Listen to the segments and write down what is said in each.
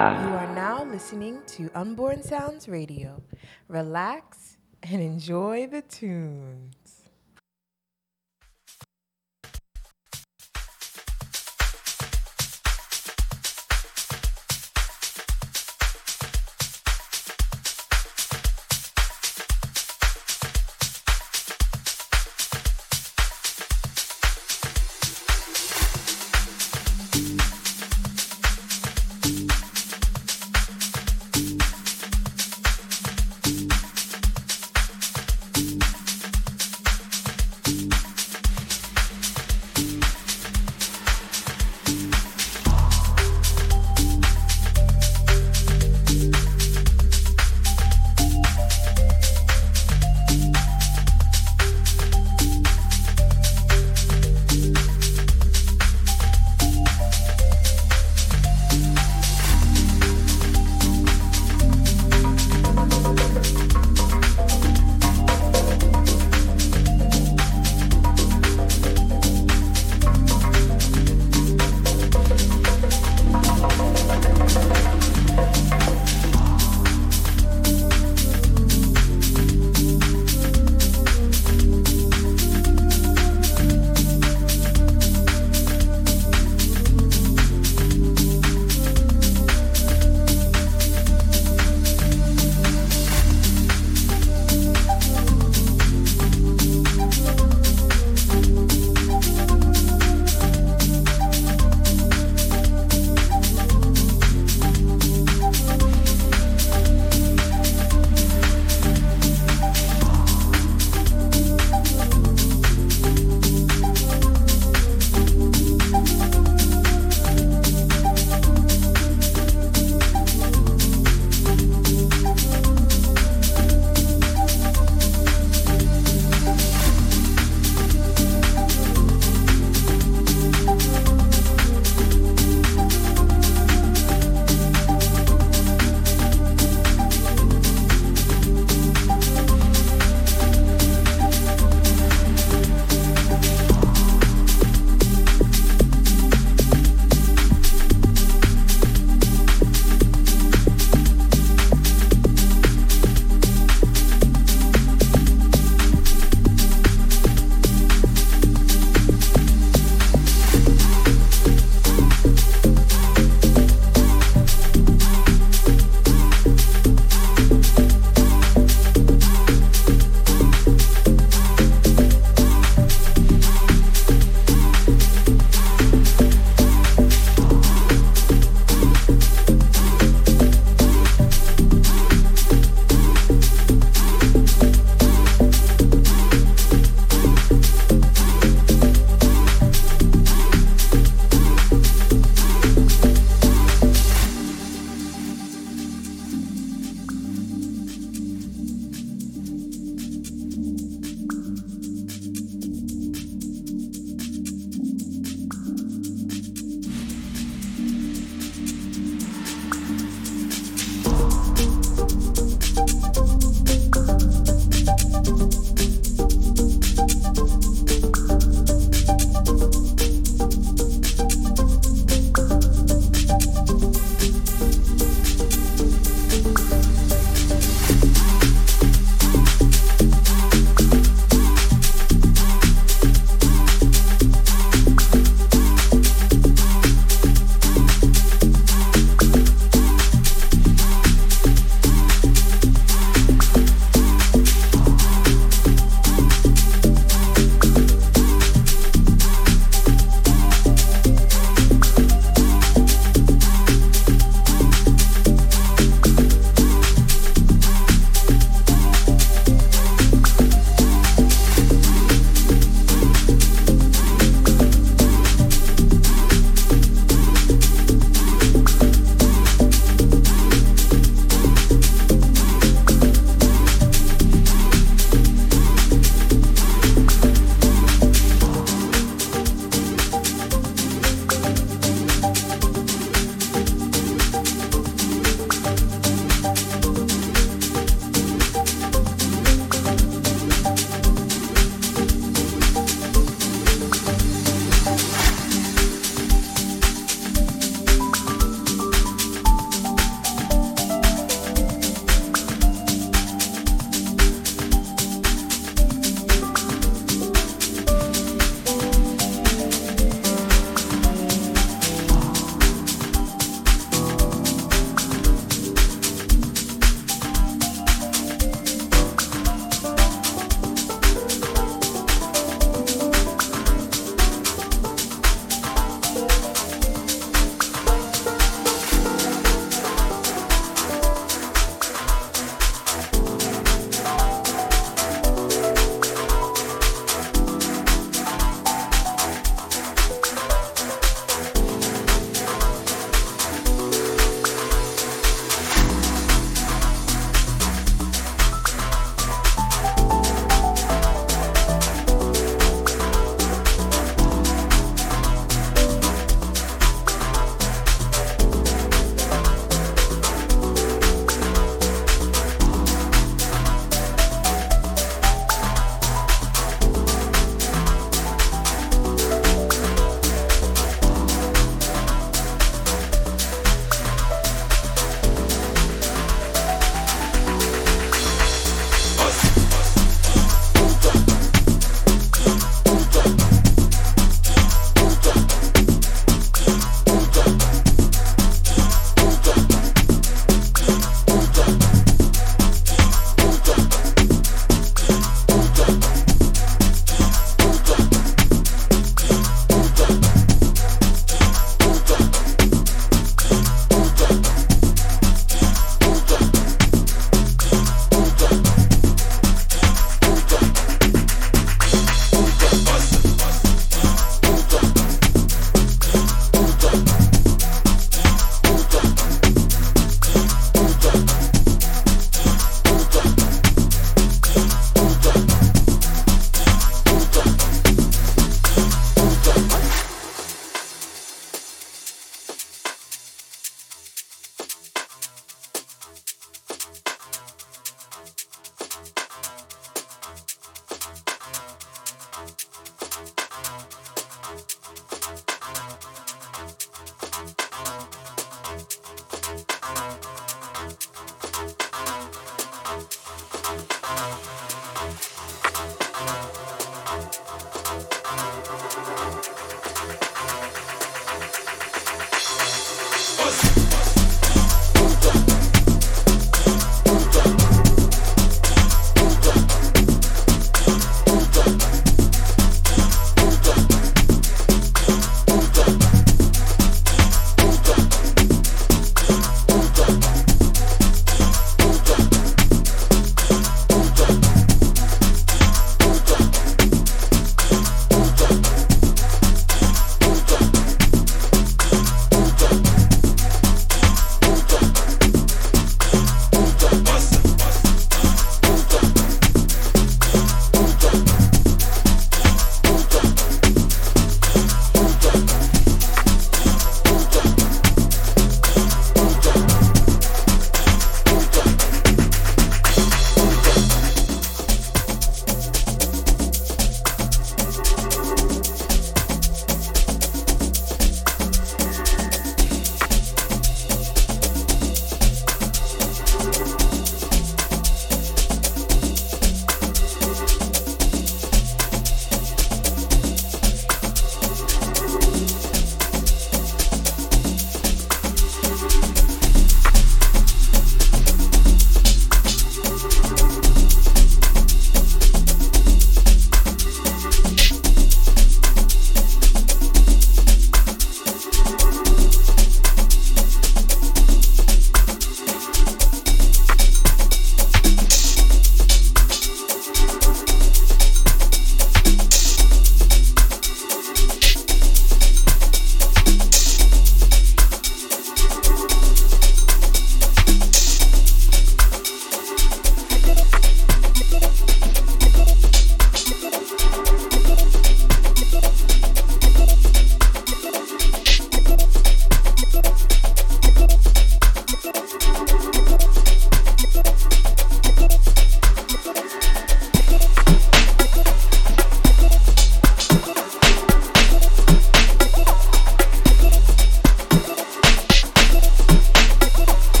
You are now listening to Unborn Sounds Radio. Relax and enjoy the tunes.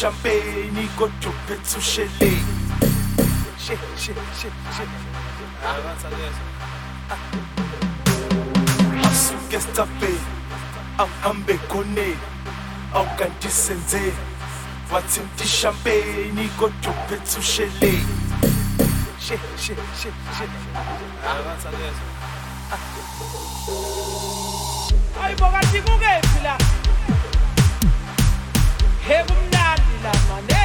champagne kodubhe tshusheleni ah. ah. asuke esitafeni ahambe ekhoneni awukanti senzeni wathinta ishampeni kodubhe tshusheleni hayi bokanti kungephi la hebu like my name.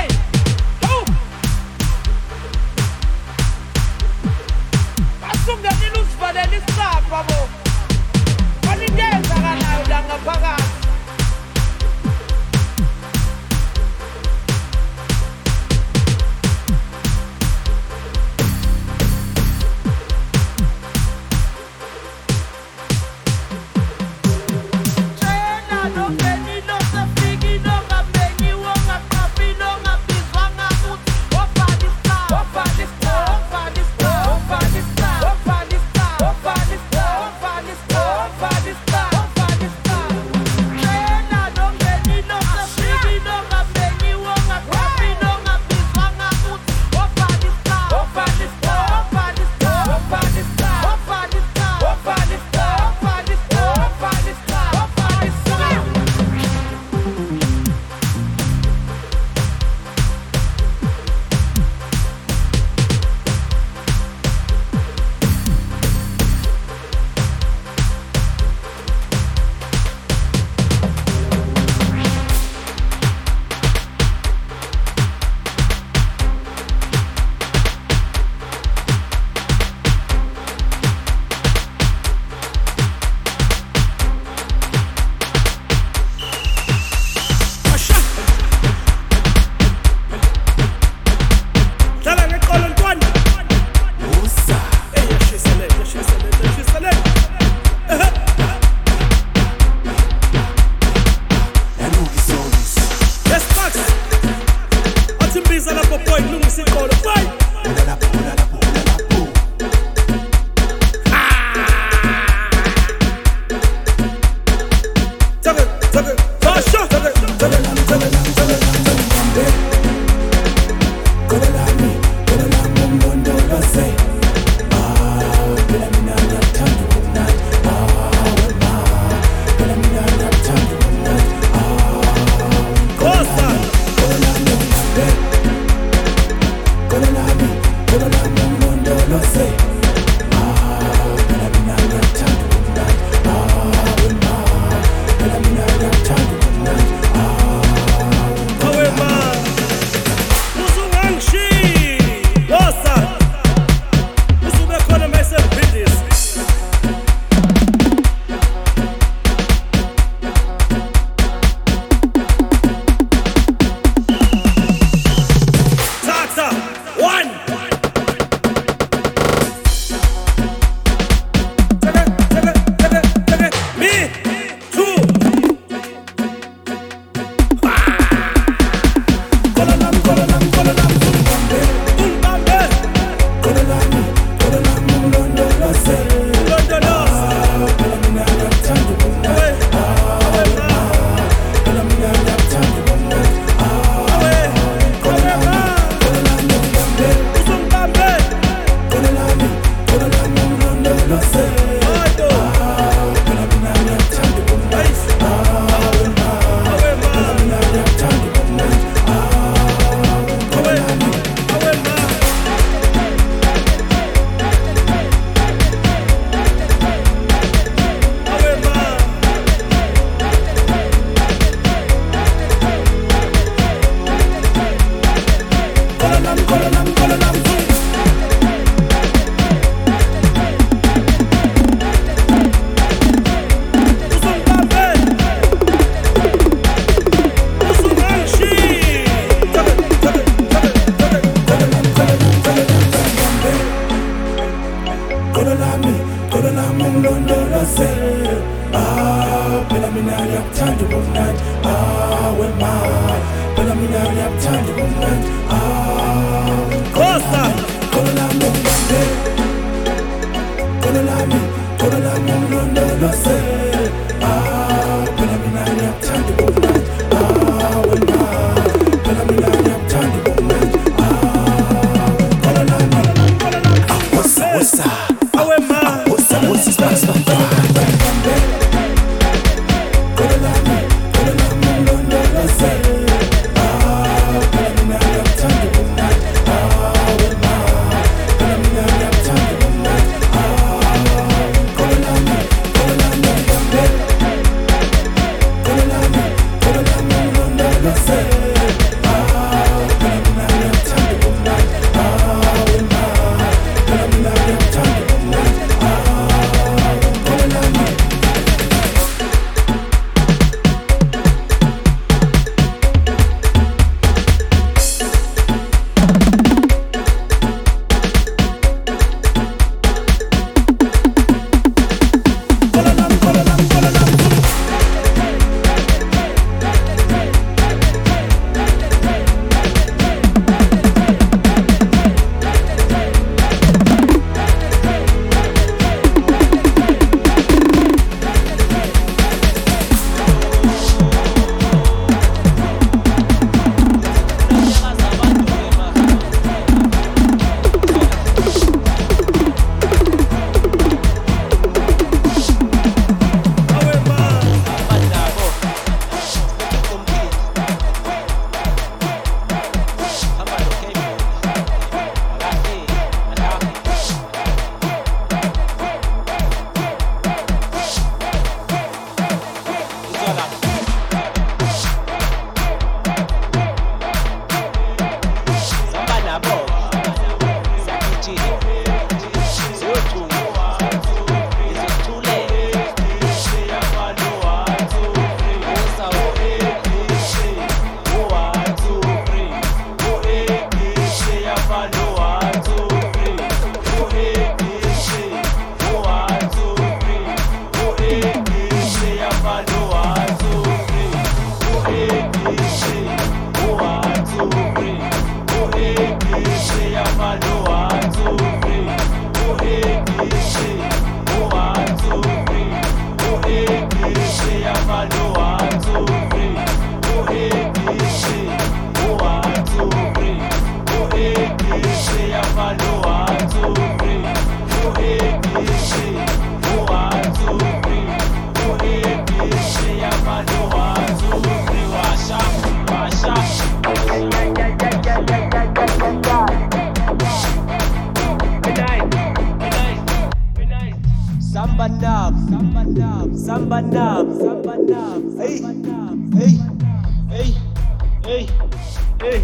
hey,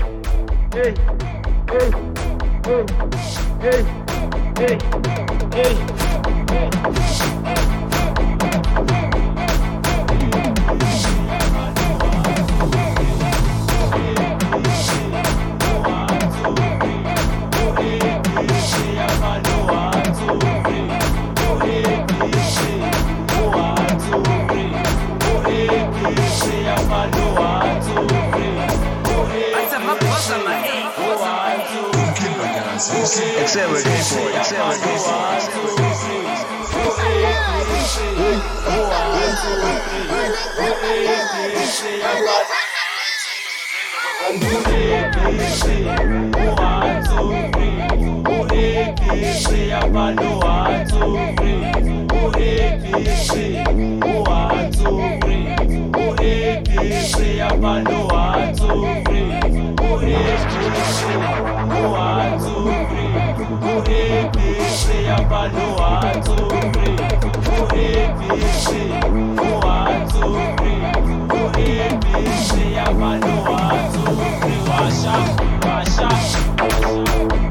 hey, hey, hey, hey, hey, hey, hey, hey. I know I Accelerate, boy. Accelerate, Thank you. o o o o o.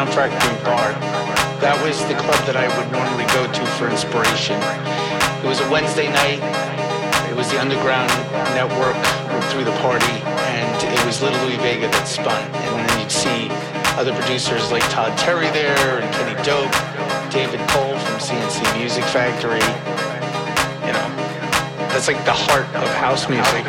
soundtrack being Bar, that was the club that I would normally go to for inspiration. It was a Wednesday night. It was the underground network through the party, and it was Little Louie Vega that spun. And then you'd see other producers like Todd Terry there, and Kenny Dope, David Cole from C+C Music Factory. You know, that's like the heart of house music.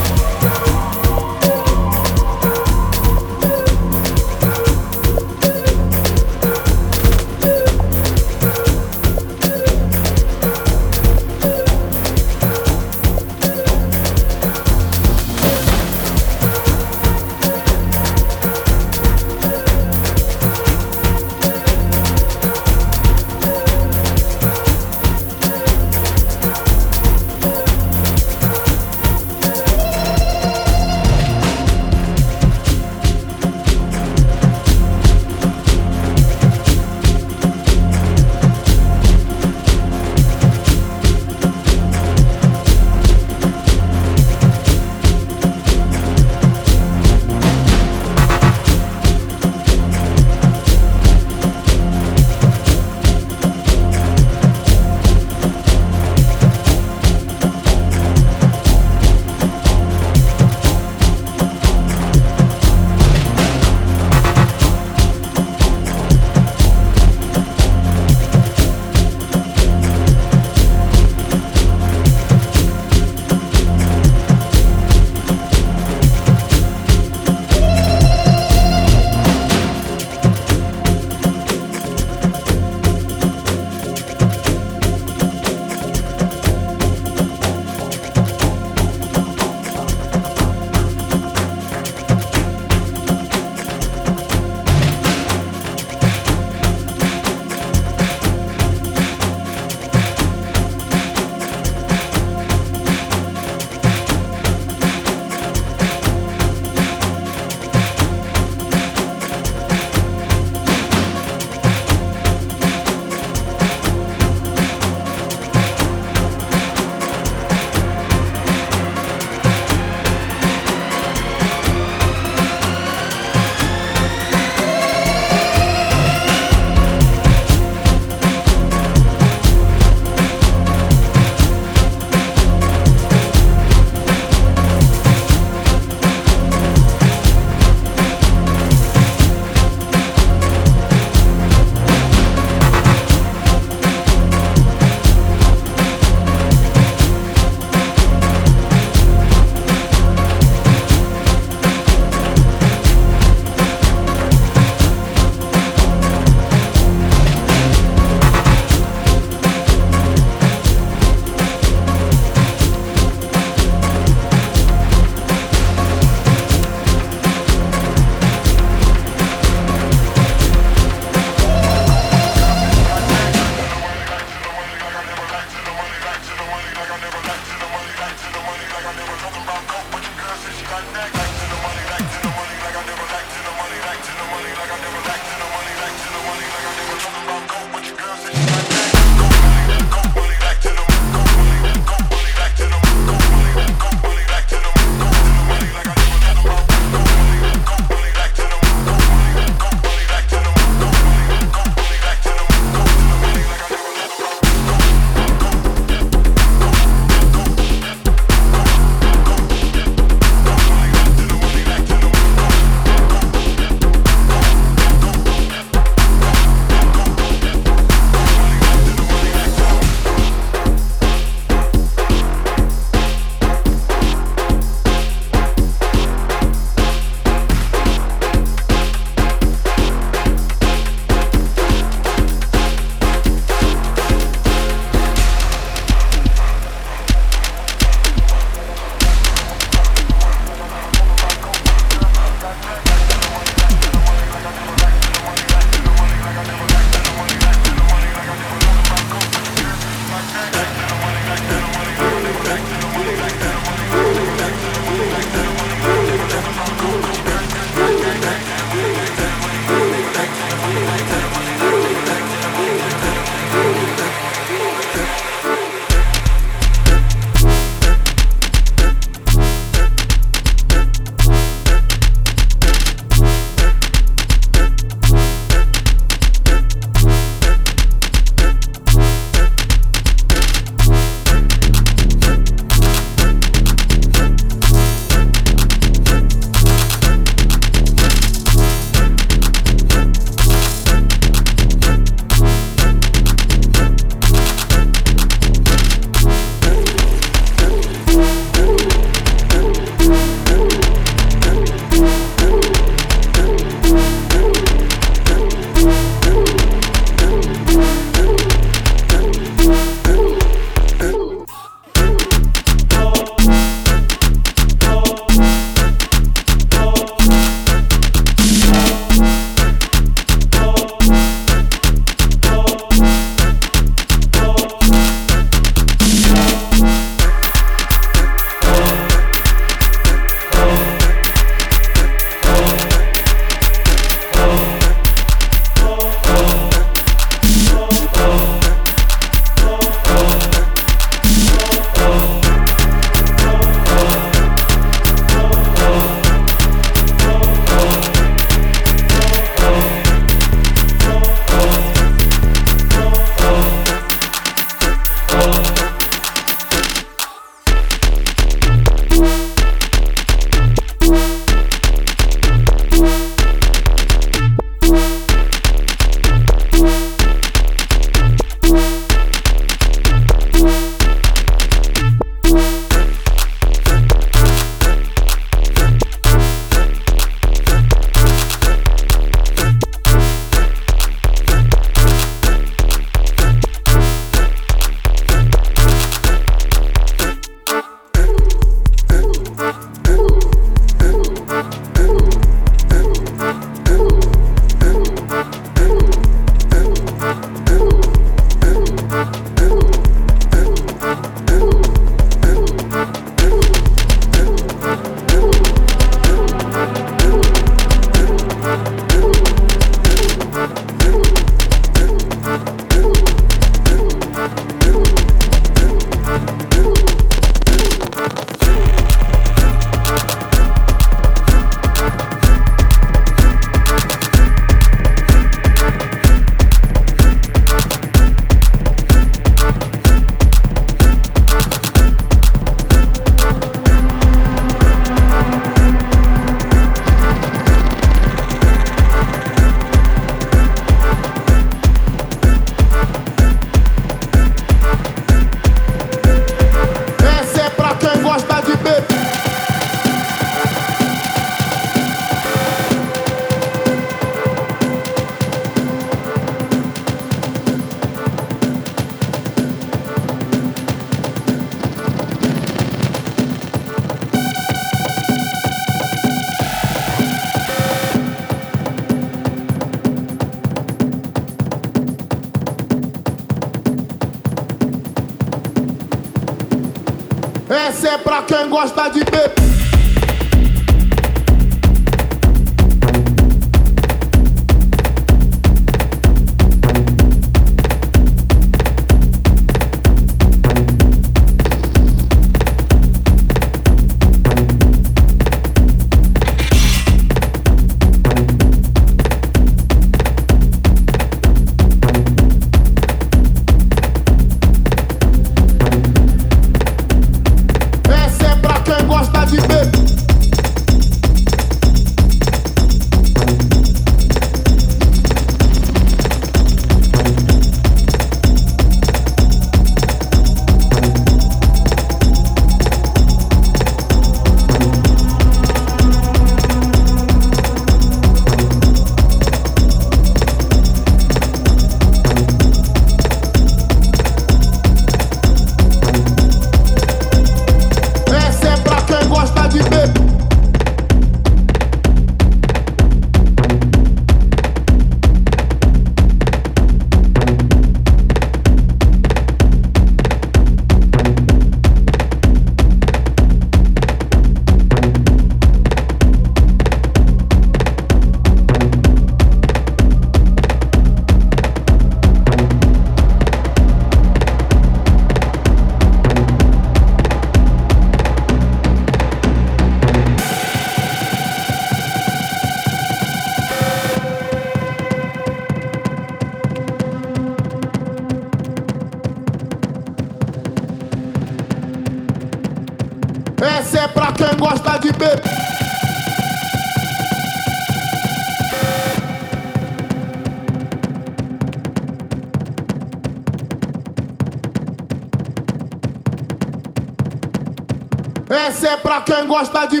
gosta de